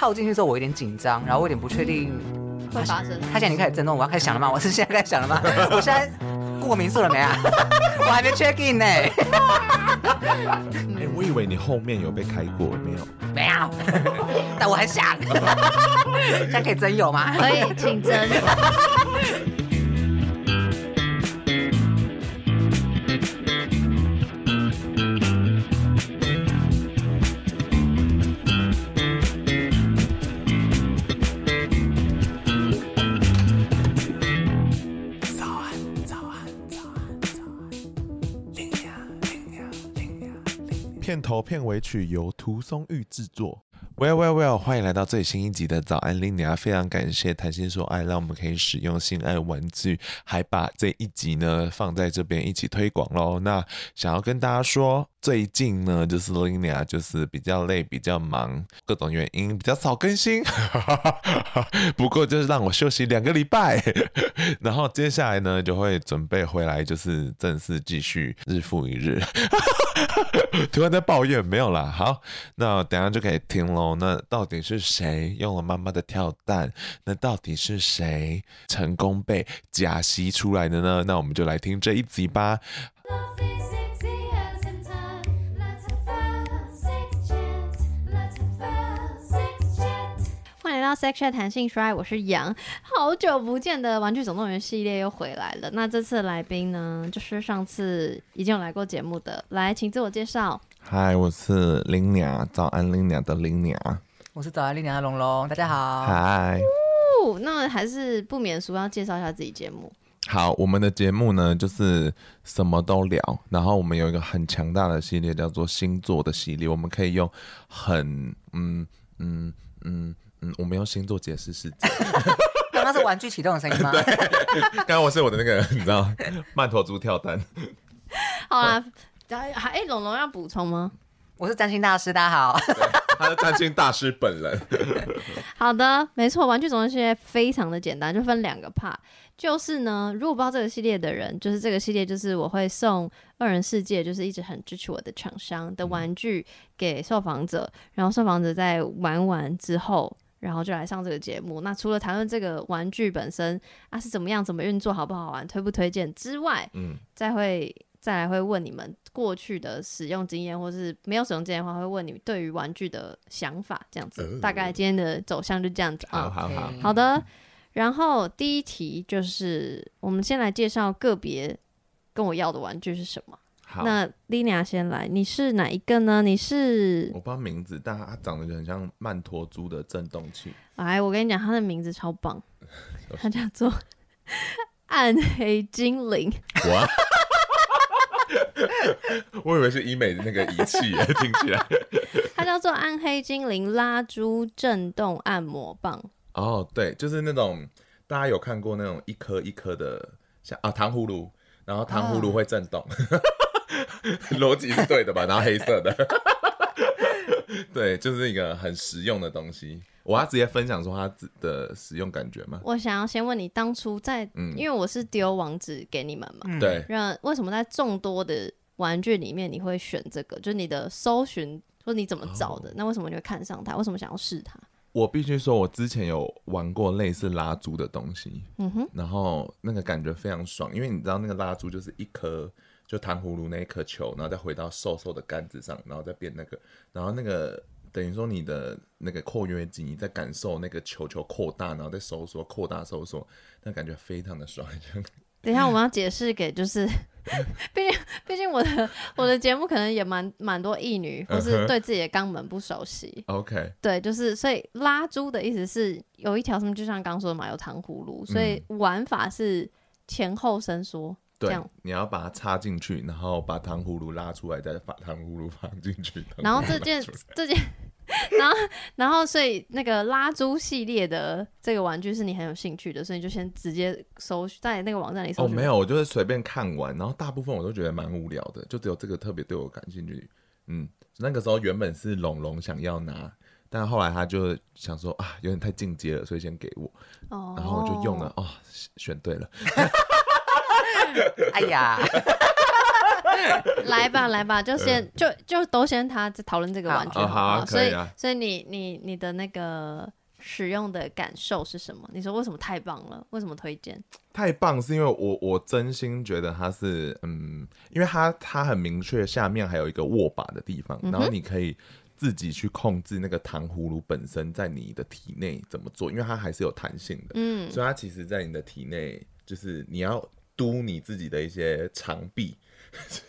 套进去之后，我有点紧张，然后我有点不确定会发生。他现在已经开始震动，我要开始想了吗？我是现在开始想了吗？我现在过民宿了没啊？我还没 check in 呢。哎、欸，我以为你后面有被开过，没有？没有，但我很想。现在可以真有吗？可以，请征。头片尾曲由涂松玉制作。Well well well，欢迎来到最新一集的早安 Linea，非常感谢谈心说爱，让我们可以使用性爱玩具，还把这一集呢放在这边一起推广喽。那想要跟大家说。最近呢，就是 Linea 就是比较累，比较忙，各种原因比较少更新。不过就是让我休息两个礼拜，然后接下来呢就会准备回来，就是正式继续日复一日。突然在抱怨没有啦，好，那等下就可以听喽。那到底是谁用了妈妈的跳蛋？那到底是谁成功被假吸出来的呢？那我们就来听这一集吧。来到 Sex Chat 弹性说爱，我是杨，好久不见的玩具总动员系列又回来了。那这次来宾呢，就是上次已经有来过节目的，来，请自我介绍。嗨，我是 Linea，早安 Linea 的 Linea。我是早安 Linea 的龙龙，大家好。嗨。哦，那还是不免俗要介绍一下自己节目。好，我们的节目呢，就是什么都聊，然后我们有一个很强大的系列，叫做星座的系列，我们可以用很嗯嗯嗯。嗯，我们用星座解释世界。刚刚是玩具启动的声音吗？对，刚刚我是我的那个，你知道，曼陀珠跳蛋。好啊，还哎，龙龙要补充吗？我是占星大师，大家好。他是占星大师本人。好的，没错，玩具总动员系列非常的简单，就分两个 part。就是呢，如果不知道这个系列的人，就是这个系列，就是我会送二人世界，就是一直很支持我的厂商的玩具给受访者，然后受访者在玩完之后。然后就来上这个节目。那除了谈论这个玩具本身啊是怎么样、怎么运作、好不好玩、推不推荐之外，嗯，再会再来会问你们过去的使用经验，或是没有使用经验的话，会问你对于玩具的想法，这样子。呃、大概今天的走向就这样子啊。好好好，好的。然后第一题就是，我们先来介绍个别跟我要的玩具是什么。好那 Linea 先来，你是哪一个呢？你是我不知道名字，但它长得就很像曼陀珠的振动器。哎，我跟你讲，它的名字超棒，它叫做 暗黑精灵。我，我以为是医美的那个仪器，听起来。它叫做暗黑精灵拉珠震动按摩棒。哦，对，就是那种大家有看过那种一颗一颗的，像啊糖葫芦，然后糖葫芦会震动。啊 逻辑是对的吧？然后黑色的，对，就是一个很实用的东西。我要直接分享说它的使用感觉吗？我想要先问你，当初在，嗯，因为我是丢网址给你们嘛，对，让为什么在众多的玩具里面你会选这个？就是你的搜寻，说你怎么找的？哦、那为什么你会看上它？为什么想要试它？我必须说，我之前有玩过类似拉珠的东西，嗯哼，然后那个感觉非常爽，因为你知道那个拉珠就是一颗。就糖葫芦那一颗球，然后再回到瘦瘦的杆子上，然后再变那个，然后那个等于说你的那个括约肌你在感受那个球球扩大，然后再收缩，扩大收缩，那感觉非常的爽。等一下我们要解释给就是。毕竟，毕竟我的我的节目可能也蛮蛮多异女，或是对自己的肛门不熟悉。OK，、uh huh. 对，就是所以拉猪的意思是有一条什么，就像刚说的嘛，有糖葫芦，所以玩法是前后伸缩。对，你要把它插进去，然后把糖葫芦拉出来，再把糖葫芦放进去。然后这件这件。然后，然后，所以那个拉猪系列的这个玩具是你很有兴趣的，所以你就先直接搜在那个网站里搜。哦，没有，我就是随便看完，然后大部分我都觉得蛮无聊的，就只有这个特别对我感兴趣。嗯，那个时候原本是龙龙想要拿，但后来他就想说啊，有点太进阶了，所以先给我。哦。然后我就用了，哦，选对了。哎呀。来吧，来吧，就先就就都先他讨论这个玩具好，好，好，所以所以你你你的那个使用的感受是什么？你说为什么太棒了？为什么推荐？太棒是因为我我真心觉得它是嗯，因为它它很明确，下面还有一个握把的地方，然后你可以自己去控制那个糖葫芦本身在你的体内怎么做，因为它还是有弹性的，嗯，所以它其实在你的体内就是你要嘟你自己的一些肠壁。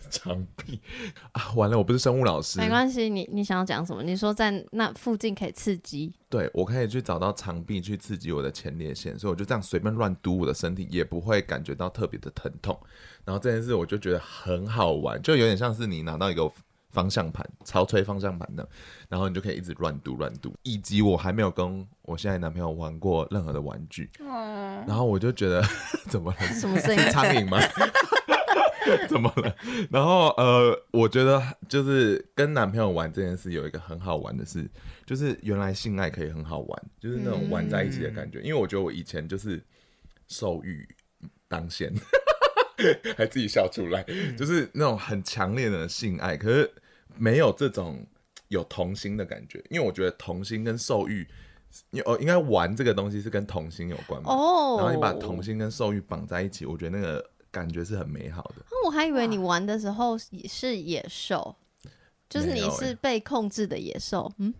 长臂 啊，完了，我不是生物老师。没关系，你你想要讲什么？你说在那附近可以刺激，对，我可以去找到长臂去刺激我的前列腺，所以我就这样随便乱嘟我的身体，也不会感觉到特别的疼痛。然后这件事我就觉得很好玩，就有点像是你拿到一个方向盘，超吹方向盘的，然后你就可以一直乱读乱读。以及我还没有跟我现在男朋友玩过任何的玩具，嗯、然后我就觉得 怎么了？什么声音？苍蝇吗？怎么了？然后呃，我觉得就是跟男朋友玩这件事有一个很好玩的事，就是原来性爱可以很好玩，就是那种玩在一起的感觉。嗯、因为我觉得我以前就是受欲当先，还自己笑出来，就是那种很强烈的性爱，可是没有这种有童心的感觉。因为我觉得童心跟兽欲，哦，应该玩这个东西是跟童心有关嘛。哦，然后你把童心跟兽欲绑在一起，我觉得那个。感觉是很美好的。那我还以为你玩的时候也是野兽，就是你是被控制的野兽。欸、嗯。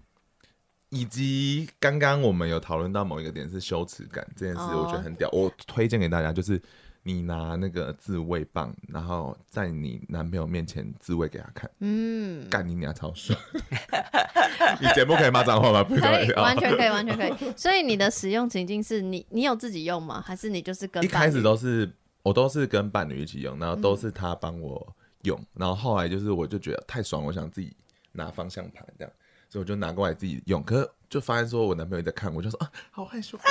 以及刚刚我们有讨论到某一个点是羞耻感这件事，我觉得很屌。哦、我推荐给大家，就是你拿那个自慰棒，然后在你男朋友面前自慰给他看。嗯。干你娘超爽！你节目可以骂脏话吗？不可以，完全可以，完全可以。所以你的使用情境是你，你有自己用吗？还是你就是跟一开始都是？我都是跟伴侣一起用，然后都是他帮我用，嗯、然后后来就是我就觉得太爽，我想自己拿方向盘这样，所以我就拿过来自己用。可是就发现说我男朋友在看，我就说啊，好害羞，啊、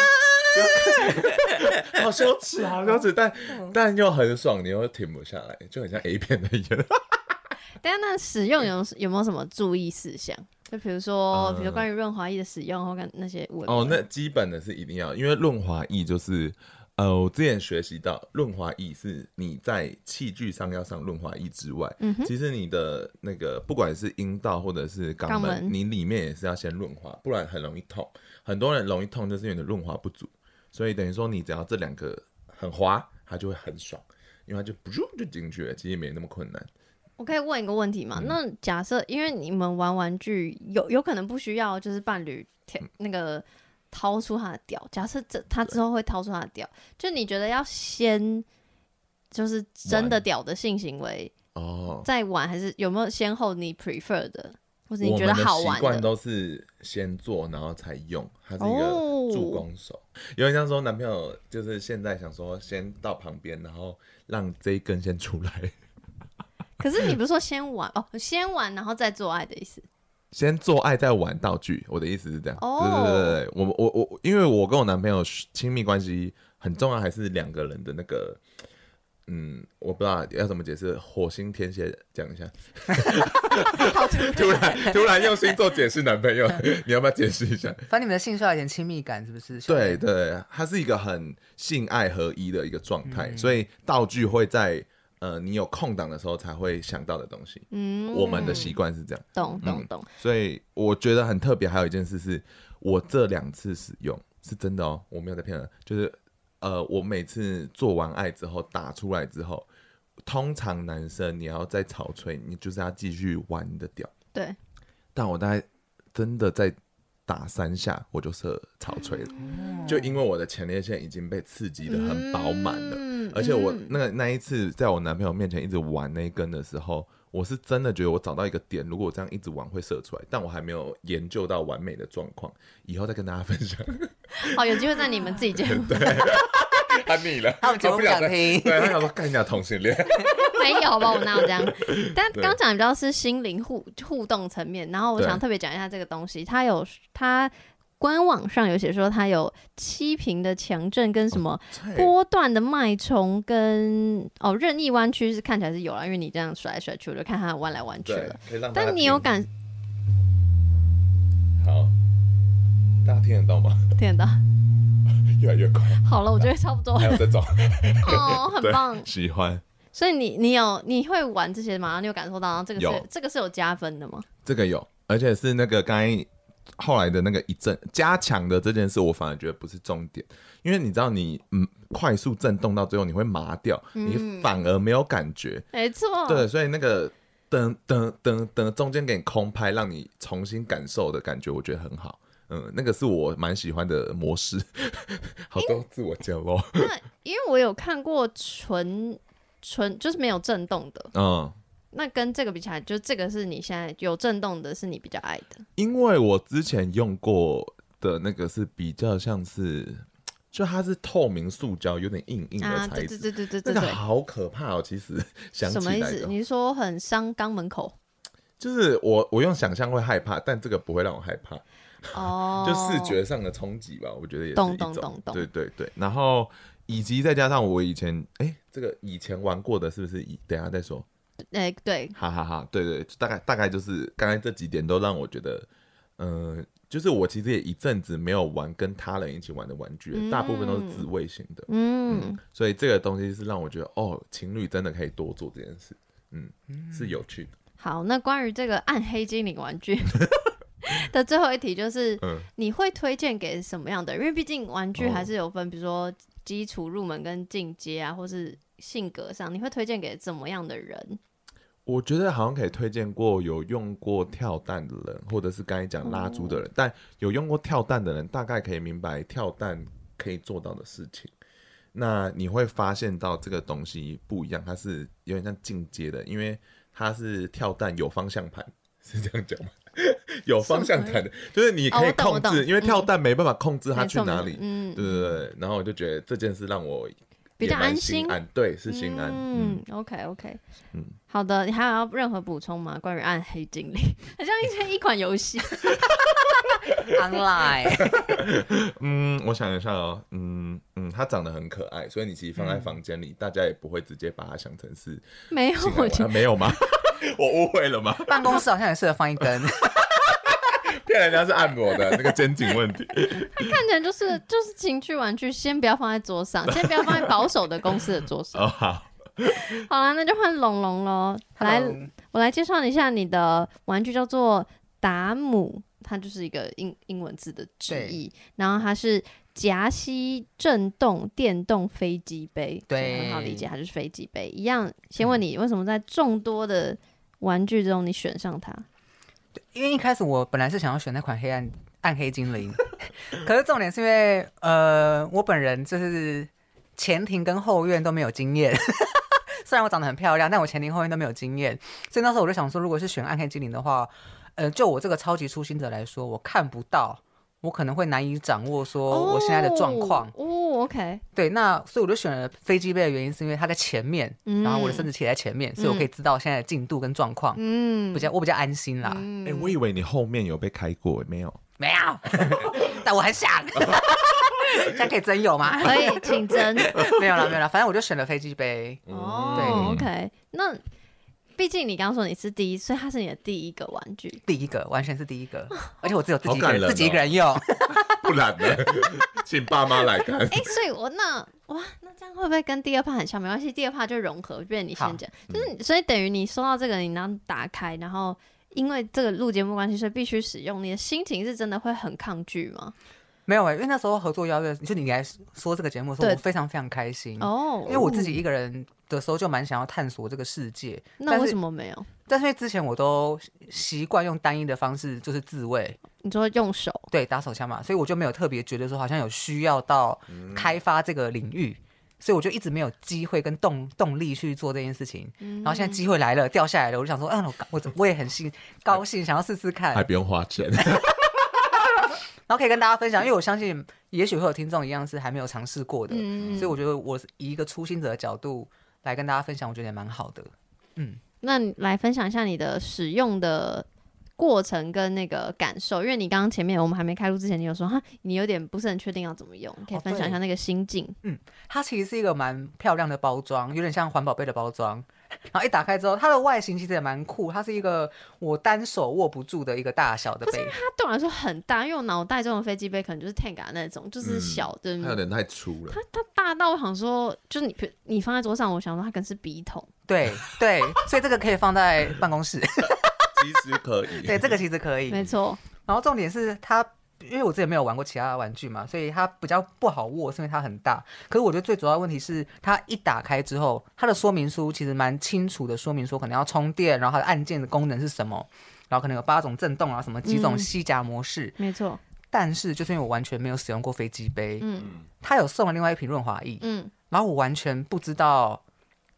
好羞耻，好羞耻，但但又很爽，你又停不下来，就很像 A 片的一样。但那使用有有没有什么注意事项？就比如说，比如关于润滑液的使用或跟那些问题。哦，那基本的是一定要，因为润滑液就是。呃，我之前学习到润滑液是你在器具上要上润滑液之外，嗯、其实你的那个不管是阴道或者是肛门，门你里面也是要先润滑，不然很容易痛。很多人容易痛就是因为你的润滑不足，所以等于说你只要这两个很滑，它就会很爽，因为它就不就进去了，其实也没那么困难。我可以问一个问题吗？嗯、那假设因为你们玩玩具有有可能不需要就是伴侣那个。掏出他的屌，假设这他之后会掏出他的屌，就你觉得要先就是真的屌的性行为哦，再玩还是有没有先后你 prefer 的，或者你觉得好玩的？习惯都是先做然后才用，他是一个助攻手。哦、有点像说男朋友就是现在想说先到旁边，然后让这一根先出来。可是你不是说先玩哦，先玩然后再做爱的意思？先做爱再玩道具，我的意思是这样。Oh. 对对对对，我我我，因为我跟我男朋友亲密关系很重要，还是两个人的那个，嗯，我不知道要怎么解释。火星天蝎讲一下，突然突然用星座解释男朋友，你要不要解释一下？反正你们的性需要一点亲密感，是不是？对对，它是一个很性爱合一的一个状态，嗯、所以道具会在。呃，你有空档的时候才会想到的东西。嗯，我们的习惯是这样。懂懂懂。所以我觉得很特别。还有一件事是，我这两次使用是真的哦，我没有在骗人。就是呃，我每次做完爱之后打出来之后，通常男生你要再潮吹，你就是要继续玩你的屌。对。但我大概真的在打三下，我就射潮吹了，嗯、就因为我的前列腺已经被刺激的很饱满了。而且我嗯那那一次在我男朋友面前一直玩那一根的时候，我是真的觉得我找到一个点，如果我这样一直玩会射出来，但我还没有研究到完美的状况，以后再跟大家分享。好，有机会在你们自己节目。他腻了，他不想听对他想说干你俩同性恋。没有吧？我哪有这样？但对刚讲的比较是心灵互互动层面，然后我想特别讲一下这个东西，它有它官网上有写说它有七平的强震跟什么波段的脉冲跟哦任意弯曲是看起来是有了，因为你这样甩来甩去，我就看它弯来弯去了。，但你有感好，大家听得到吗？听得到？越来越快，好了，我觉得差不多还有这种，哦，很棒。喜欢所以你你有你会玩这些吗？你有感受到这个是这个是有加分的吗？这个有，而且是那个刚才后来的那个一震加强的这件事，我反而觉得不是重点，因为你知道你嗯快速震动到最后你会麻掉，你反而没有感觉，没错，对，所以那个噔噔噔噔中间给你空拍，让你重新感受的感觉，我觉得很好。嗯，那个是我蛮喜欢的模式，好多自我揭露。那因为我有看过纯纯就是没有震动的，嗯，那跟这个比起来，就这个是你现在有震动的，是你比较爱的。因为我之前用过的那个是比较像是，就它是透明塑胶，有点硬硬的啊，材质，对对对对对那对对，个好可怕哦。其实 想什么意思？你是说很伤肛门口就是我我用想象会害怕，但这个不会让我害怕。哦，就视觉上的冲击吧，我觉得也是懂一种。懂懂懂对对对，然后以及再加上我以前哎、这个以前玩过的是不是？等下再说。哎、对，哈哈哈，对对，大概大概就是刚才这几点都让我觉得，嗯、呃，就是我其实也一阵子没有玩跟他人一起玩的玩具，嗯大部分都是自卫型的。嗯，所以这个东西是让我觉得，哦，情侣真的可以多做这件事，嗯，是有趣的。好，那关于这个暗黑精灵玩具 的最后一题就是，嗯，你会推荐给什么样的人？因为毕竟玩具哦还是有分，比如说基础、入门跟进阶啊，或是性格上，你会推荐给怎么样的人？我觉得好像可以推荐过有用过跳蛋的人，或者是刚才讲拉猪的人，但有用过跳蛋的人，大概可以明白跳蛋可以做到的事情。那你会发现到这个东西不一样，它是有点像进阶的，因为它是跳蛋有方向盘，是这样讲吗？有方向盘的，就是你可以控制，因为跳蛋没办法控制它去哪里。嗯，对对对，然后我就觉得这件事让我比较安心安，对，是心安。嗯嗯，OK OK，嗯好的，你还有要任何补充吗？关于暗黑精灵，好像一些一款游戏，online，嗯，我想一下哦，嗯嗯，它长得很可爱，所以你其实放在房间里，大家也不会直接把它想成是没有没有吗？我误会了吗？办公室好像也适合放一根。骗人家是按摩的那个肩颈问题。看起来就是就是情趣玩具，先不要放在桌上，先不要放在保守的公司的桌上。哦，好，好了，那就换龙龙喽。来，我来介绍一下你的玩具，叫做达姆，它就是一个英英文字的直译，然后它是夹吸震动电动飞机杯，对很好理解，它就是飞机杯一样。先问你，为什么在众多的玩具中，你选上它？因为一开始我本来是想要选那款黑暗暗黑精灵，可是重点是因为呃，我本人就是前庭跟后院都没有经验。虽然我长得很漂亮，但我前庭后院都没有经验，所以那时候我就想说，如果是选暗黑精灵的话，呃，就我这个超级初心者来说，我看不到，我可能会难以掌握说我现在的状况。哦，哦，OK，对，那所以我就选了飞机杯的原因是因为它在前面，嗯然后我的生殖器也在前面，所以我可以知道现在的进度跟状况，嗯比较我比较安心啦。嗯哎、我以为你后面有被开过，没有？没有，但我很想，现在可以真有吗？可以，请真。没有了，没有了，反正我就选了飞机杯。哦对，OK，那毕竟你刚刚说你是第一，所以它是你的第一个玩具。第一个，完全是第一个，而且我只有自己一个人，好感人哦自己一个人用。不然呢？请爸妈来看。哎、所以我那哇，那这样会不会跟第二趴很像？没关系，第二趴就融合，变你先讲。就是你所以等于你收到这个，你然后打开，然后因为这个录节目关系，所以必须使用。你的心情是真的会很抗拒吗？没有哎、因为那时候合作邀约，就你来说这个节目的时候，我非常非常开心。哦，因为我自己一个人的时候就蛮想要探索这个世界，那为什么没有？但是因为之前我都习惯用单一的方式，就是自慰，你说用手，对，打手枪嘛，所以我就没有特别觉得说好像有需要到开发这个领域。所以我就一直没有机会跟动动力去做这件事情。嗯然后现在机会来了，掉下来了，我就想说，嗯，我我我也很兴高兴，想要试试看，还不用花钱。然后可以跟大家分享，因为我相信，也许会有听众一样是还没有尝试过的，嗯所以我觉得我以一个初心者的角度来跟大家分享，我觉得也蛮好的。嗯，那你来分享一下你的使用的过程跟那个感受，因为你刚刚前面我们还没开录之前，你有说哈，你有点不是很确定要怎么用，可以分享一下那个心境。嗯它其实是一个蛮漂亮的包装，有点像环保杯的包装。然后一打开之后，它的外形其实也蛮酷，它是一个我单手握不住的一个大小的杯。它对我来说很大，因为我脑袋中的飞机杯可能就是 Tenga 那种，就是小的。它有点太粗了。它它大到我想说，就是你你放在桌上，我想说它可能是笔筒。对对，所以这个可以放在办公室。其实可以。对，这个其实可以。没错。然后重点是它。因为我之前没有玩过其他的玩具嘛，所以它比较不好握，是因为它很大。可是我觉得最主要的问题是，它一打开之后，它的说明书其实蛮清楚的，说明说可能要充电，然后它的按键的功能是什么，然后可能有八种震动啊，什么几种吸夹模式。嗯、没错。但是就是因为我完全没有使用过飞机杯，嗯，它有送了另外一瓶润滑液，嗯，然后我完全不知道，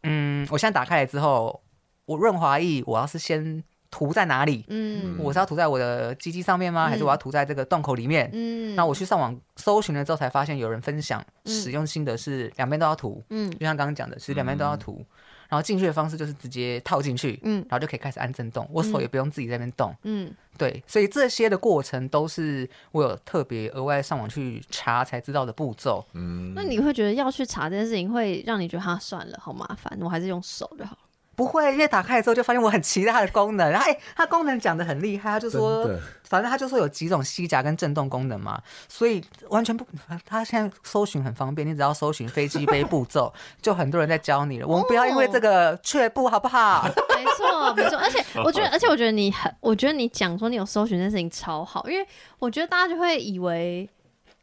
嗯，我现在打开来之后，我润滑液我要是先。涂在哪里？嗯，我是要涂在我的鸡鸡上面吗？嗯、还是我要涂在这个洞口里面？嗯，那我去上网搜寻了之后，才发现有人分享使用心得是两边都要涂。嗯，就像刚刚讲的，其实两边都要涂。嗯、然后进去的方式就是直接套进去，嗯，然后就可以开始按震动，我手也不用自己在那边动。嗯，对，所以这些的过程都是我有特别额外上网去查才知道的步骤。嗯，那你会觉得要去查这件事情，会让你觉得哈算了，好麻烦，我还是用手就好。不会，因为打开之后就发现我很期待它的功能，然后哎，它功能讲的很厉害，他就说，反正他就说有几种吸夹跟震动功能嘛，所以完全不，他现在搜寻很方便，你只要搜寻飞机杯步骤，就很多人在教你了。我们不要因为这个却步，好不好？没错，没错，而且我觉得，而且我觉得你很，我觉得你讲说你有搜寻这件事情超好，因为我觉得大家就会以为，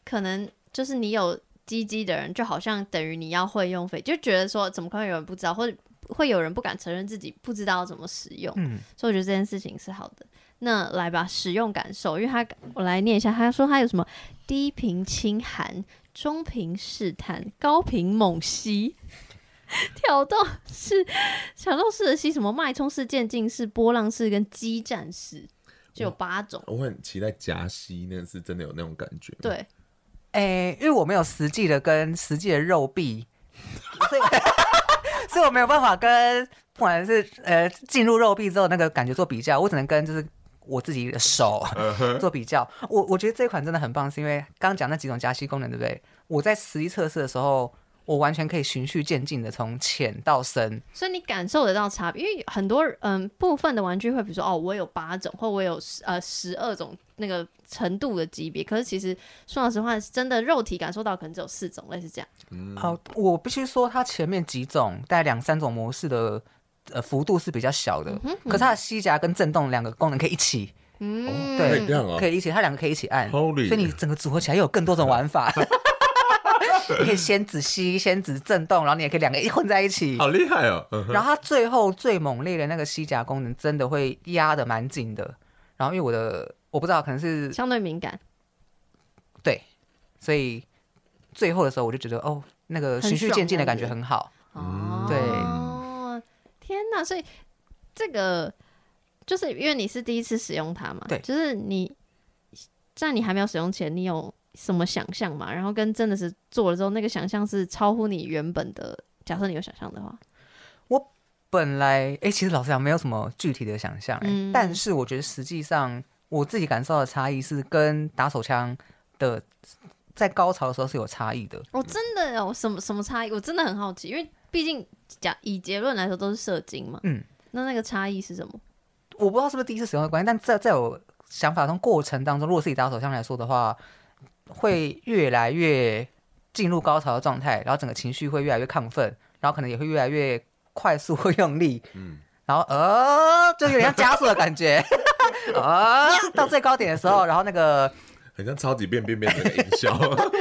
可能就是你有机机的人，就好像等于你要会用飞，就觉得说怎么可能有人不知道，或者。会有人不敢承认自己不知道怎么使用，嗯，所以我觉得这件事情是好的。那来吧，使用感受，因为他我来念一下，他说他有什么低频轻寒、中频试探、高频猛吸、挑动式、挑动式的吸，什么脉冲式、渐进式、波浪式跟激战式，就有八种。我很期待夹吸，那是真的有那种感觉。对，诶，因为我没有实际的跟实际的肉臂，所以。所以我没有办法跟不管是呃进入肉壁之后那个感觉做比较，我只能跟就是我自己的手做比较。我我觉得这款真的很棒，是因为刚刚讲那几种夹吸功能，对不对？我在实际测试的时候，我完全可以循序渐进的从浅到深，所以你感受得到差别。因为很多嗯部分的玩具会比如说哦，我有八种，或我有十呃十二种那个程度的级别，可是其实说老实话，真的肉体感受到可能只有四种，类似这样。嗯，好，我必须说，它前面几种大概两三种模式的呃幅度是比较小的，嗯哼嗯，可是它的吸夹跟震动两个功能可以一起，嗯，对，可以一起，它两个可以一起按。所以你整个组合起来又有更多种玩法。你可以先指吸，先指震动，然后你也可以两个一混在一起，好厉害哦。然后它最后最猛烈的那个吸夹功能，真的会压的蛮紧的。然后因为我的我不知道，可能是相对敏感，对，所以最后的时候我就觉得哦，那个循序渐进的感觉很好。哦，对，天哪！所以这个就是因为你是第一次使用它嘛，对，就是你在你还没有使用前，你有。什么想象嘛？然后跟真的是做了之后，那个想象是超乎你原本的。假设你有想象的话，我本来哎，其实老实讲没有什么具体的想象，嗯，但是我觉得实际上我自己感受到的差异是跟打手枪的在高潮的时候是有差异的。哦，真的有什么什么差异？我真的很好奇，因为毕竟讲以结论来说都是射精嘛，嗯，那那个差异是什么？我不知道是不是第一次使用的关系，但在在我想法中过程当中，如果是以打手枪来说的话。会越来越进入高潮的状态，然后整个情绪会越来越亢奋，然后可能也会越来越快速或用力，嗯，然后呃，就有点像加速的感觉，啊，到最高点的时候，然后那个很像超级变变变的音效，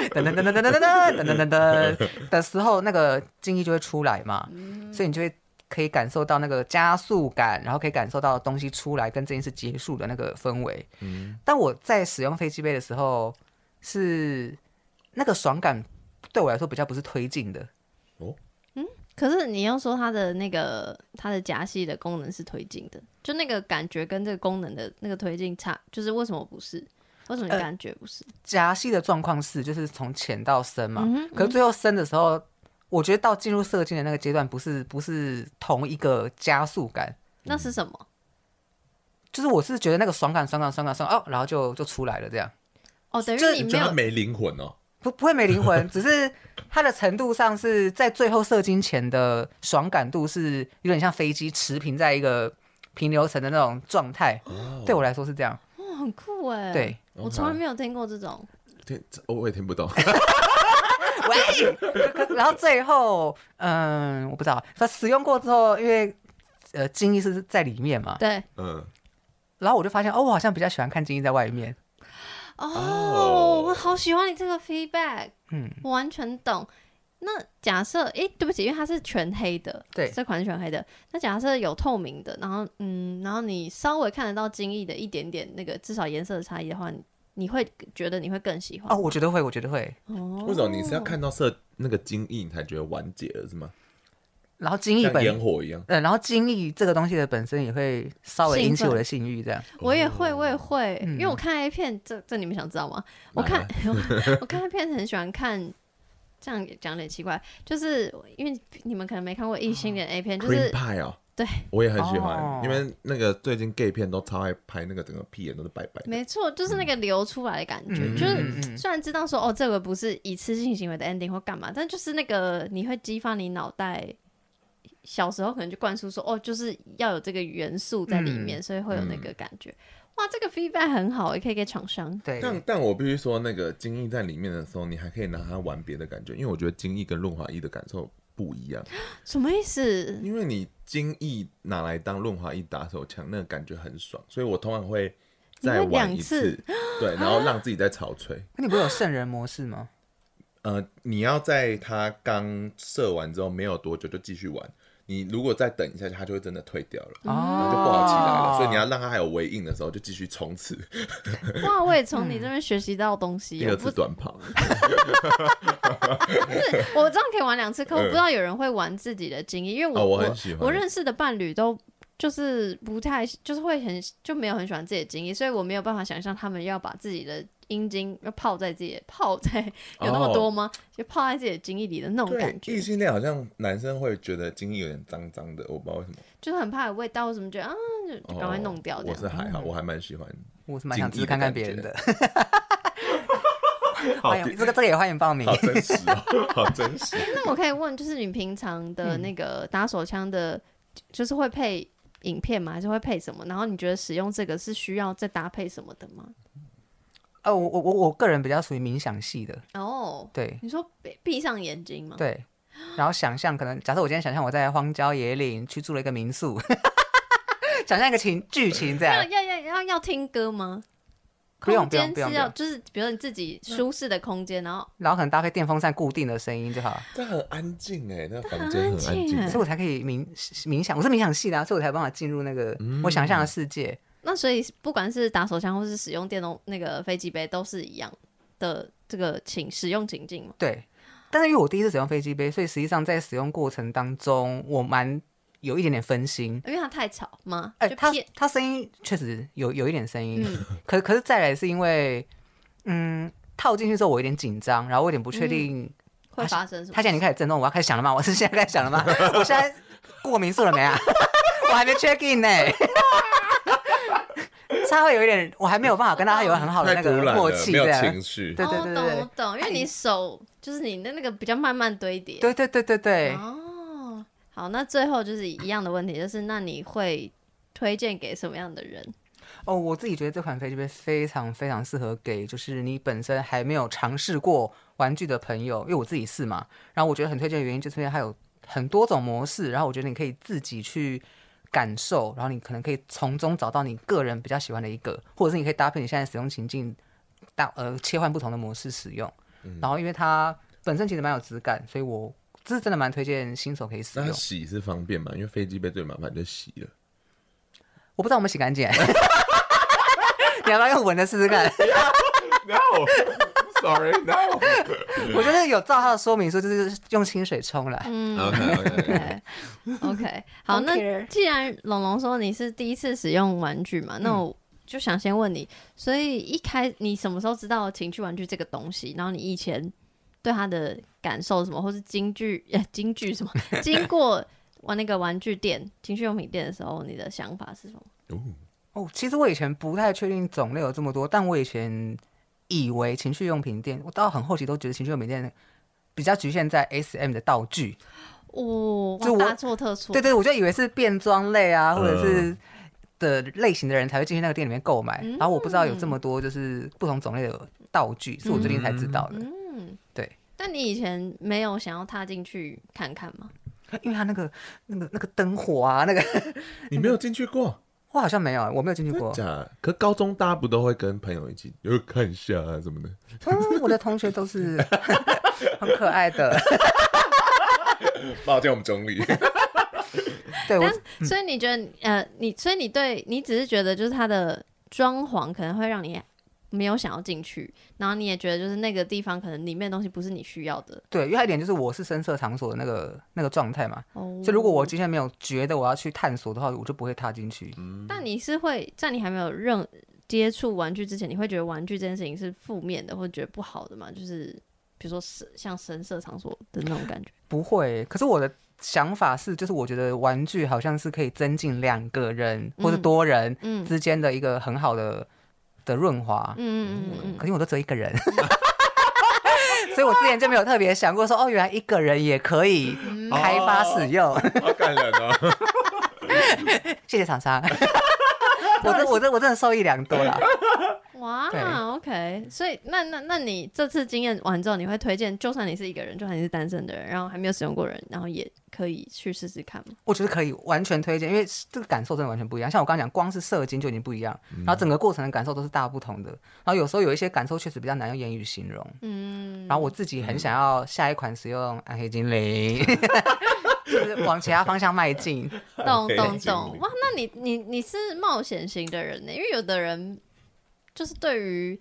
噔 噔噔噔噔噔噔噔噔噔噔的时候，那个精液就会出来嘛，所以你就会可以感受到那个加速感，然后可以感受到东西出来跟这件事结束的那个氛围。嗯，当我在使用飞机杯的时候。是那个爽感对我来说比较不是推进的，哦，嗯可是你要说它的那个它的夹系的功能是推进的，就那个感觉跟这个功能的那个推进差，就是为什么不是？为什么感觉不是？夹系的状况是，就是从浅到深嘛。可是最后深的时候，我觉得到进入射精的那个阶段，不是不是同一个加速感。那是什么？就是我是觉得那个爽感、爽感、爽感、爽哦，然后就就出来了这样。哦，等于这你没有没灵魂哦。不不会没灵魂，只是它的程度上是在最后射精前的爽感度是有点像飞机持平在一个平流层的那种状态。哦对我来说是这样。哦，很酷哎。对，我从来没有听过这种。听，我也听不懂。喂，然后最后，嗯，我不知道，它使用过之后，因为呃，精液是在里面嘛，对，嗯，然后我就发现，哦，我好像比较喜欢看精液在外面。哦，哦我好喜欢你这个 feedback，嗯，我完全懂。那假设，哎，对不起，因为它是全黑的，对这款是全黑的。那假设有透明的，然后，嗯，然后你稍微看得到精益的一点点那个至少颜色的差异的话，你你会觉得你会更喜欢哦，我觉得会，我觉得会。哦为什么你是要看到色那个精益你才觉得完结了是吗？然后精液像本，烟火一样。呃，然后精液这个东西的本身也会稍微引起我的性欲，这样。我也会，我也会，嗯因为我看 A 片，这这你们想知道吗？我看 我看 A 片很喜欢看，这样讲有点奇怪，就是因为你们可能没看过异性恋 A 片，就是对，我也很喜欢，哦因为那个最近 gay 片都超爱拍那个整个屁眼都是白白的。没错，就是那个流出来的感觉，嗯就是嗯嗯虽然知道说哦，这个不是一次性行为的 ending 或干嘛，但就是那个你会激发你脑袋。小时候可能就灌输说，哦，就是要有这个元素在里面，嗯所以会有那个感觉。哇，这个 feedback 很好，也可以给厂商。对，但但我必须说，那个精益在里面的时候，你还可以拿它玩别的感觉，因为我觉得精益跟润滑液的感受不一样。什么意思？因为你精益拿来当润滑液打手枪，那个感觉很爽，所以我通常会再玩一次，对，然后让自己再潮吹。那你不是有圣人模式吗？呃，你要在他刚射完之后没有多久就继续玩，你如果再等一下，它就会真的退掉了。哦，然后就不好起来了，所以你要让它还有微硬的时候就继续冲刺。哇，我也从你这边学习到东西。第二次短跑，我这样可以玩两次，可我嗯不知道有人会玩自己的经验，因为我、哦，我我很喜欢。我认识的伴侣都就是不太，就是会很就没有很喜欢自己的精液，所以我没有办法想象他们要把自己的阴茎要泡在自己的泡在有那么多吗？就泡在自己的精液里的那种感觉异，性恋好像男生会觉得精液有点脏脏的，我不知道为什么。就是很怕有味道，或什么觉得啊，就就赶快弄掉哦我。是还好，我还蛮喜欢。我是蛮想试试看看别人的。好欢迎这个这个也欢迎报名好。真实哦，好真实。那我可以问，就是你平常的那个打手枪的，就是会配影片吗？还是会配什么？然后你觉得使用这个是需要再搭配什么的吗？呃，我我我我个人比较属于冥想系的，哦，对你说闭闭上眼睛吗？，对。然后想象可能，假设我今天想象我在荒郊野岭去住了一个民宿，想象一个情剧情这样，要要要要听歌吗？不用空间是要，不用不用就是比如说你自己舒适的空间，然后然后可能搭配电风扇固定的声音就好了，这很安静哎，那房间很安安静所以我才可以冥冥想。我是冥想系的、啊，所以我才有办法进入那个我想象的世界。那所以不管是打手枪或是使用电动那个飞机杯，都是一样的这个情使用情境嘛？对，但是因为我第一次使用飞机杯，所以实际上在使用过程当中，我蛮有一点点分心。因为它太吵吗？哎、它它声音确实有有一点声音，嗯可可是再来是因为，嗯，套进去之后我有点紧张，然后我有点不确定，会发生什么？它现在已经开始震动，我要开始想了吗？我是现在开始想了吗？我现在过民宿了没啊？我还没 check in 呢、他会有一点，我还没有办法跟他有很好的那个默契，没有这样情绪。对对哦，懂对对我懂，因为你手就是你的那个比较慢慢堆叠。对对对对对。哦，好，那最后就是一样的问题，就是那你会推荐给什么样的人？哦，我自己觉得这款飞机杯非常非常适合给就是你本身还没有尝试过玩具的朋友，因为我自己是嘛。然后我觉得很推荐的原因就是因为它有很多种模式，然后我觉得你可以自己去感受，然后你可能可以从中找到你个人比较喜欢的一个，或者是你可以搭配你现在使用情境，大呃切换不同的模式使用。然后因为它本身其实蛮有质感，所以我这是真的蛮推荐新手可以使用。洗是方便嘛？因为飞机杯最麻烦就洗了。我不知道我们洗干净，你要不要用闻的试试看？然后手 sorry no。我觉得有照他的说明书，就是用清水冲来。嗯 OK OK OK 好，那既然龙龙说你是第一次使用玩具嘛，那我就想先问你，所以一开你什么时候知道情趣玩具这个东西？然后你以前对它的感受什么，或是京剧呃京剧什么？经过玩那个玩具店、情趣用品店的时候，你的想法是什么？哦哦，其实我以前不太确定种类有这么多，但我以前以为情趣用品店，我到很后期都觉得情趣用品店比较局限在 SM 的道具。哦，就我大错特错。对对，我就以为是变装类啊，或者是嗯的类型的人才会进去那个店里面购买。嗯然后我不知道有这么多就是不同种类的道具，是我最近才知道的。嗯，对。但你以前没有想要踏进去看看吗？因为他那个那个那个灯火啊，那个你没有进去过？我好像没有，我没有进去过。假？可高中大家不都会跟朋友一起，有看一下啊什么的？嗯，我的同学都是 很可爱的。抱歉，我们中立。对，我但所以你觉得，呃，你所以你对你只是觉得就是它的装潢可能会让你没有想要进去，然后你也觉得就是那个地方可能里面的东西不是你需要的。对，因为还有一点就是我是深色场所的那个那个状态嘛，哦所以如果我今天没有觉得我要去探索的话，我就不会踏进去。嗯但你是会在你还没有认接触玩具之前，你会觉得玩具这件事情是负面的，或者觉得不好的吗？就是比如说是像声色场所的那种感觉。不会，可是我的想法是，就是我觉得玩具好像是可以增进两个人或者多人嗯之间的一个很好的的润滑。嗯嗯嗯嗯可是我都只有一个人，所以我之前就没有特别想过说，哦，原来一个人也可以开发使用。好感人哦！谢谢厂商，我真我真我真的受益良多啦。哇，OK，所以那那那你这次经验完之后，你会推荐，就算你是一个人，就算你是单身的人，然后还没有使用过人，然后也可以去试试看吗？我觉得可以完全推荐，因为这个感受真的完全不一样。像我刚刚讲，光是射精就已经不一样，然后整个过程的感受都是大不同的。然后有时候有一些感受确实比较难用言语形容。嗯，然后我自己很想要下一款使用暗黑精灵，就是往其他方向迈进。懂懂很懂，哇，那你你你是冒险型的人呢？因为有的人就是对于，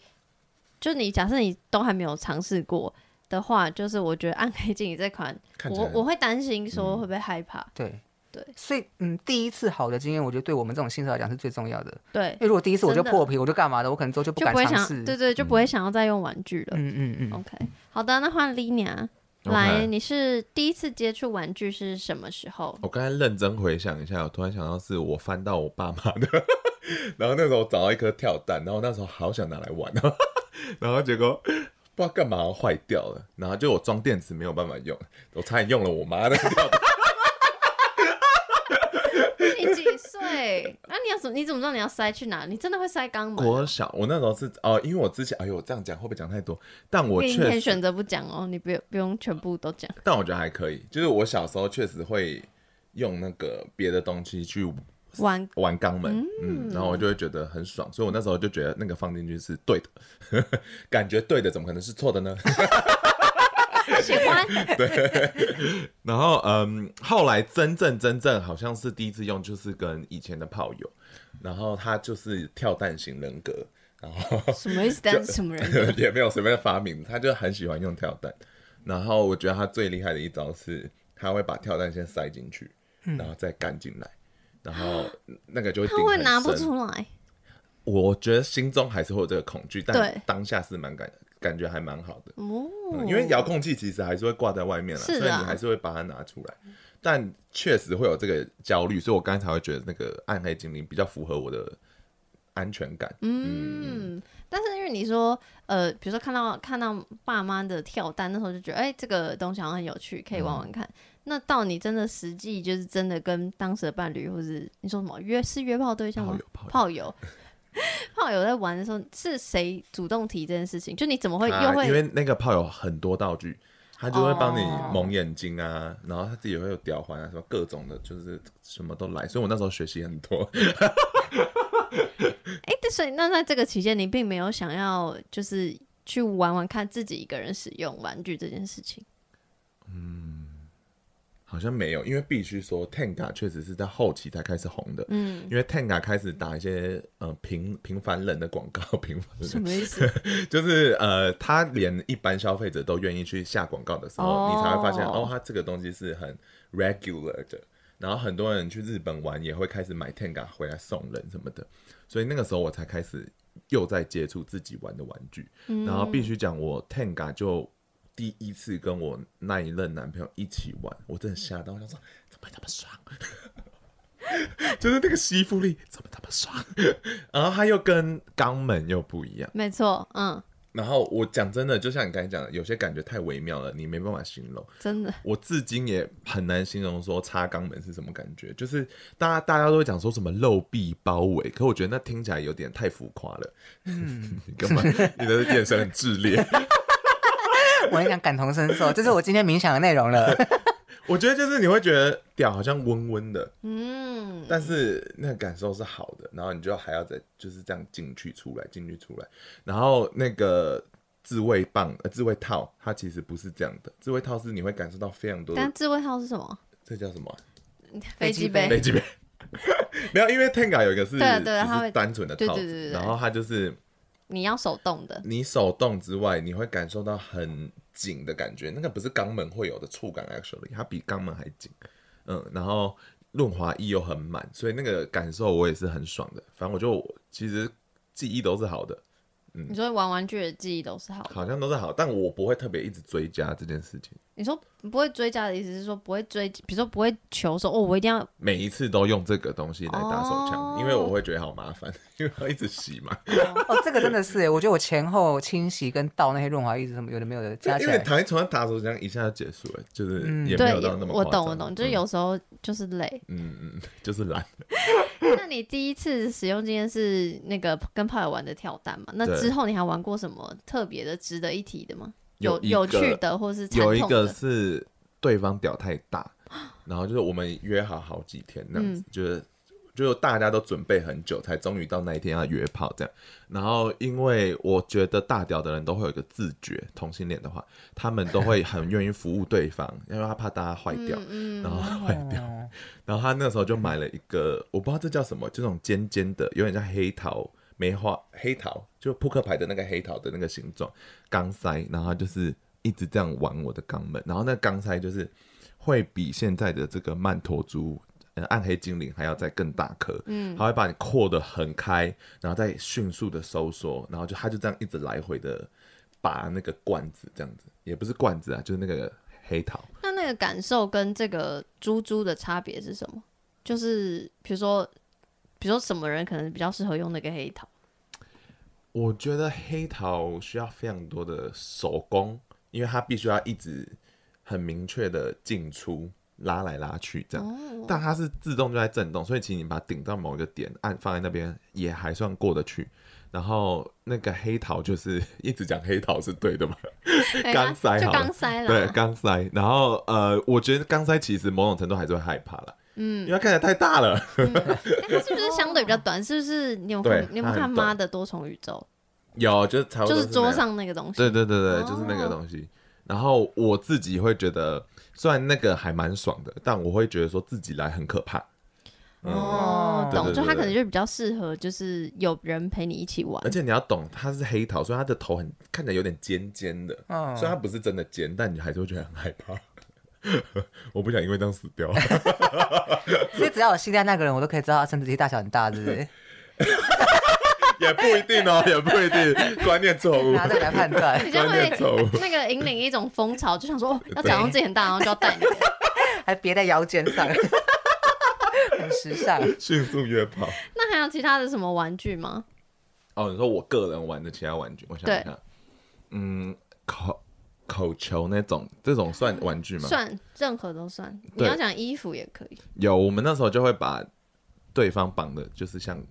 就你假设你都还没有尝试过的话，就是我觉得暗黑精灵这款，我我会担心说会不会害怕，对对所以嗯，第一次好的经验，我觉得对我们这种新手来讲是最重要的。对因为，如果第一次我就破皮，我就干嘛的，我可能之后就不敢尝试。对对，就不会想要再用玩具了。嗯嗯嗯。OK，好的，那换 Lina。来，你是第一次接触玩具是什么时候？我刚才认真回想一下，我突然想到是我翻到我爸妈的，然后那时候找到一颗跳蛋，然后那时候好想拿来玩，然后结果不知道干嘛坏掉了，然后就我装电池没有办法用，我差点用了我妈的 跳蛋。你几岁？那、你要怎么？你怎么知道你要塞去哪？你真的会塞肛门？国小，我那时候是哦，因为我之前，哎呦，我这样讲会不会讲太多？但我你确实，可以选择不讲哦，你不用不用全部都讲。但我觉得还可以。就是我小时候确实会用那个别的东西去玩玩肛门，嗯，然后我就会觉得很爽，所以我那时候就觉得那个放进去是对的，感觉对的，怎么可能是错的呢？喜欢 对，然后嗯，后来真正真正好像是第一次用，就是跟以前的炮友，然后他就是跳蛋型人格，然后什么意思？但是什么人？也没有随便发明，他就很喜欢用跳蛋。然后我觉得他最厉害的一招是，他会把跳蛋先塞进去，然后再干进来，然后那个就会顶他会拿不出来。我觉得心中还是会有这个恐惧，但当下是蛮感感觉还蛮好的。哦，嗯因为遥控器其实还是会挂在外面了，啊所以你还是会把它拿出来，但确实会有这个焦虑，所以我刚才才会觉得那个暗黑精灵比较符合我的安全感。嗯，但是因为你说，呃，比如说看到看到爸妈的跳蛋，那时候就觉得，哎、这个东西好像很有趣，可以玩玩看。嗯那到你真的实际就是真的跟当时的伴侣，或是你说什么约是约炮对象吗？炮友炮友炮友，在玩的时候是谁主动提这件事情？就你怎么会又会？他因为那个炮友很多道具，他就会帮你哦蒙眼睛啊，然后他自己也会有吊环啊，什么各种的，就是什么都来。所以我那时候学习很多。哎、对，所以那在这个期间，你并没有想要就是去玩玩看自己一个人使用玩具这件事情。好像没有，因为必须说，Tenga 确实是在后期才开始红的。嗯，因为 Tenga 开始打一些呃平平凡人的广告，平凡人什么意思？就是呃，他连一般消费者都愿意去下广告的时候，哦、你才会发现哦，他这个东西是很 regular 的。然后很多人去日本玩也会开始买 Tenga 回来送人什么的，所以那个时候我才开始又在接触自己玩的玩具。嗯、然后必须讲，我 Tenga 就。第一次跟我那一任男朋友一起玩，我真的吓到，我想说怎么这么爽，就是那个吸附力怎么这么爽，然后他又跟肛门又不一样，没错，嗯。然后我讲真的，就像你刚才讲的，有些感觉太微妙了，你没办法形容。真的，我至今也很难形容说插肛门是什么感觉，就是大家大家都会讲说什么肉壁包围，可我觉得那听起来有点太浮夸了。嗯，你干嘛？你的眼神很炽烈。我很想感同身受，这是我今天冥想的内容了。我觉得就是你会觉得屌好像温温的，嗯，但是那个感受是好的，然后你就还要再就是这样进去出来，进去出来，然后那个自慰棒呃自慰套，它其实不是这样的，自慰套是你会感受到非常多的。但自慰套是什么？这叫什么？飞机杯。飞机杯。没有，因为 Tenga 有一个是对对，它会单纯的套子，对对对，然后它就是。你要手动的，你手动之外，你会感受到很紧的感觉，那个不是肛门会有的触感，actually，它比肛门还紧，嗯，然后润滑液又很满，所以那个感受我也是很爽的。反正我就其实记忆都是好的。嗯，你说玩玩具的记忆都是好的，好像都是好，但我不会特别一直追加这件事情。你说不会追加的意思是说不会追，比如说不会求说哦，我一定要每一次都用这个东西来打手枪，哦、因为我会觉得好麻烦，因为要一直洗嘛。哦，这个真的是哎，我觉得我前后清洗跟倒那些润滑液什么有的没有的加起来，因为躺在床上打手枪一下就结束了，就是也没有到那么、嗯、我懂我懂，就是有时候就是累，嗯嗯，就是懒。那你第一次使用经验是那个跟炮友玩的跳蛋嘛？那之后你还玩过什么特别的、值得一提的吗？有有趣的，或是有一个是对方屌太大，然后就是我们约好好几天那样子，就是就大家都准备很久，才终于到那一天要约炮这样。然后因为我觉得大屌的人都会有一个自觉，同性恋的话，他们都会很愿意服务对方，因为他怕大家坏掉，然后坏掉。然后他那时候就买了一个，我不知道这叫什么，这种尖尖的，有点像黑桃。梅花黑桃，就扑克牌的那个黑桃的那个形状钢塞，然后就是一直这样玩我的肛门，然后那钢塞就是会比现在的这个曼陀珠、呃、暗黑精灵还要再更大颗，嗯，它会把你扩得很开，然后再迅速的收缩，然后就它就这样一直来回的拔那个罐子，这样子也不是罐子啊，就是那个黑桃。那那个感受跟这个猪猪的差别是什么？就是比如说。比如说，什么人可能比较适合用那个黑桃？我觉得黑桃需要非常多的手工，因为它必须要一直很明确的进出、拉来拉去这样。哦、但它是自动就在震动，所以其实你把它顶到某一个点，按放在那边也还算过得去。然后那个黑桃就是 一直讲黑桃是对的嘛？钢塞好，钢塞了，对，钢塞。然后呃，我觉得钢塞其实某种程度还是会害怕了。嗯，因为它看起来太大了。嗯，它是不是相对比较短？是不是你有看？你有没有看《妈的多重宇宙》？有，就是。就是桌上那个东西。对对对对，就是那个东西。然后我自己会觉得，虽然那个还蛮爽的，但我会觉得说自己来很可怕。哦，懂。就它可能就比较适合，就是有人陪你一起玩。而且你要懂，它是黑桃，所以它的头很看起来有点尖尖的。嗯。虽然它不是真的尖，但你还是会觉得很害怕。我不想因为这样死掉。所以只要我信赖那个人，我都可以知道他生殖器大小很大，是不是？也不一定哦，也不一定，观念错误。拿这个来判断，你就会那个引领一种风潮，就想说要假装自己很大，然后就要带你，还别在腰间上，很时尚，迅速约炮。那还有其他的什么玩具吗？哦，你说我个人玩的其他玩具，我想想看，嗯，口。口球那种，这种算玩具吗？算，任何都算。你要讲衣服也可以。有，我们那时候就会把对方绑的，就是像，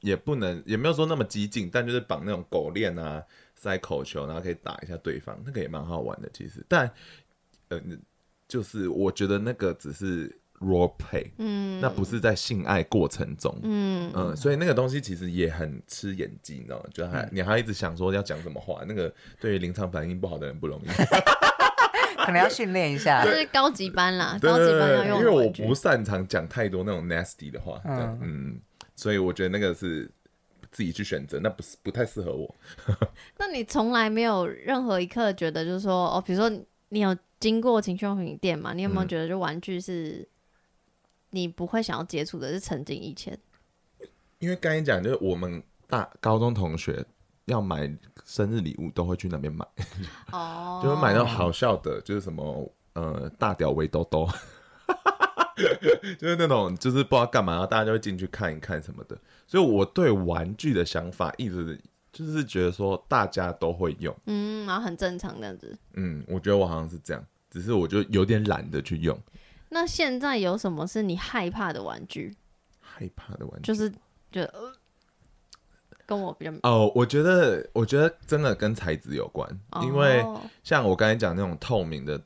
也不能，也没有说那么激进，但就是绑那种狗链啊，塞口球，然后可以打一下对方，那个也蛮好玩的，其实。但，呃，就是我觉得那个只是。Role play，嗯，那不是在性爱过程中，嗯嗯，所以那个东西其实也很吃演技，你知道吗？就还、嗯、你还一直想说要讲什么话，那个对于临场反应不好的人不容易。可能要训练一下 就。是高级班啦，高级班要对，用因为我不擅长讲太多那种 nasty 的话，嗯嗯，所以我觉得那个是自己去选择，那不是不太适合我。那你从来没有任何一刻觉得，就是说，哦，比如说你有经过情趣用品店嘛？你有没有觉得，就玩具是你不会想要接触的？是曾经以前，因为刚才讲，就是我们大高中同学要买生日礼物，都会去那边买，哦，就会买到好笑的，就是什么呃大屌围兜兜，就是那种就是不知道干嘛，然后大家就会进去看一看什么的。所以我对玩具的想法一直就是觉得说大家都会用，嗯，然后很正常这样子。嗯，我觉得我好像是这样，只是我就有点懒得去用。那现在有什么是你害怕的玩具？害怕的玩具。就是觉得呃，跟我比较哦，我觉得我觉得真的跟材质有关，因为哦像我刚才讲那种透明的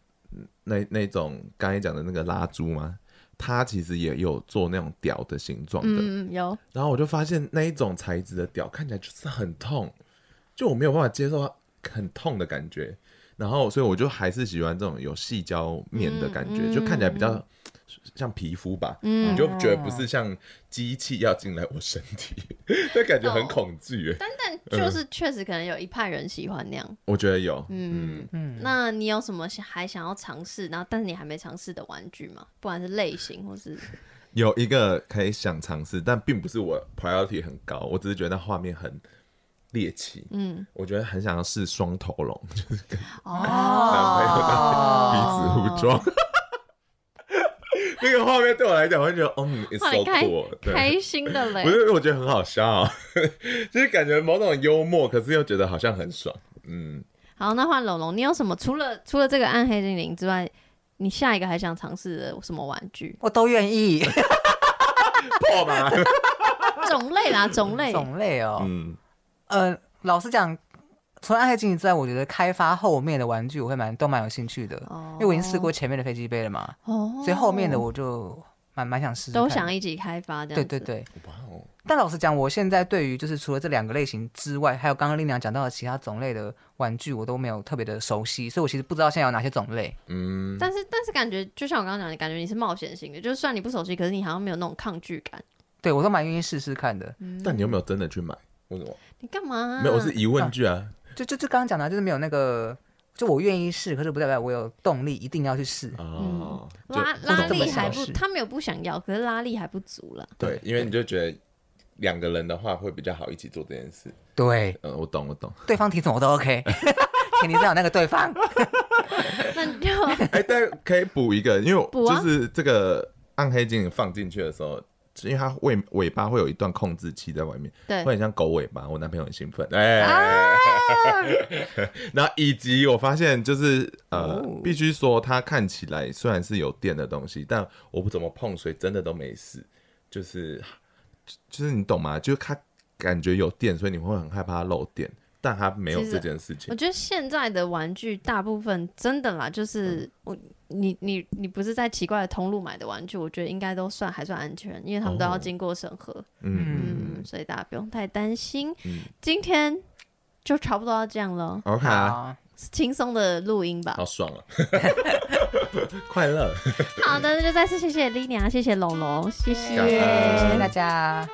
那那种刚才讲的那个拉珠嘛，它其实也有做那种屌的形状的，嗯嗯有，然后我就发现那一种材质的屌看起来就是很痛，就我没有办法接受很痛的感觉，然后所以我就还是喜欢这种有细胶面的感觉，嗯就看起来比较像皮肤吧，嗯你就觉得不是像机器要进来我身体，那感觉很恐惧。但但就是确实可能有一派人喜欢那样。我觉得有，嗯嗯，嗯，那你有什么想还想要尝试，然后但是你还没尝试的玩具吗？不管是类型或是有一个可以想尝试，但并不是我 priority 很高，我只是觉得那画面很猎奇。嗯我觉得很想要试双头龙，就是跟哦男朋友的彼此互装。那个画面对我来讲，我会觉得，哦、嗯、，it's 哇 so cool，对，开心的嘞不。是，我觉得很好笑、啊，就是感觉某种幽默，可是又觉得好像很爽。嗯，好，那换龙龙，你有什么除了除了这个暗黑精灵之外，你下一个还想尝试的什么玩具？我都愿意。破吗？种类啦，种类。种类哦，嗯，呃，老实讲，除了暗黑精灵之外，我觉得开发后面的玩具我会蛮都蛮有兴趣的，哦因为我已经试过前面的飞机杯了嘛，哦，所以后面的我就蛮蛮想试试。都想一起开发这样。对对对。哇哦，但老实讲，我现在对于就是除了这两个类型之外，还有刚刚丽娘讲到的其他种类的玩具，我都没有特别的熟悉，所以我其实不知道现在有哪些种类。嗯，但是但是感觉就像我刚刚讲的，感觉你是冒险型的，就算你不熟悉，可是你好像没有那种抗拒感。对我都蛮愿意试试看的。但你有没有真的去买？为什么？你干嘛啊、没有，我是疑问句啊。就就就刚刚讲的啊，就是没有那个，就我愿意试，可是不代表我有动力一定要去试。哦，就拉拉力还不，他没有不想要，可是拉力还不足了。对，因为你就觉得两个人的话会比较好一起做这件事。对，嗯，我懂，我懂。对方提什么我都 OK，前提是有那个对方。那你就哎，但可以补一个，因为就是这个暗黑精灵放进去的时候，因为它尾尾巴会有一段控制器在外面，对会很像狗尾巴。我男朋友很兴奋，哎、然后以及我发现就是呃，哦必须说它看起来虽然是有电的东西，但我不怎么碰所以，真的都没事。就是就是你懂吗？就是它感觉有电，所以你会很害怕它漏电，但他没有这件事情我。觉得现在的玩具大部分真的啦，就是嗯我你你你不是在奇怪的通路买的玩具，我觉得应该都算还算安全，因为他们都要哦经过审核，嗯嗯嗯，所以大家不用太担心。嗯今天就差不多要这样了，，OK 啊，好，轻松的录音吧好。爽啊，快乐。好的，那就再次谢谢 Lina，谢谢龙龙，谢谢。谢谢大家。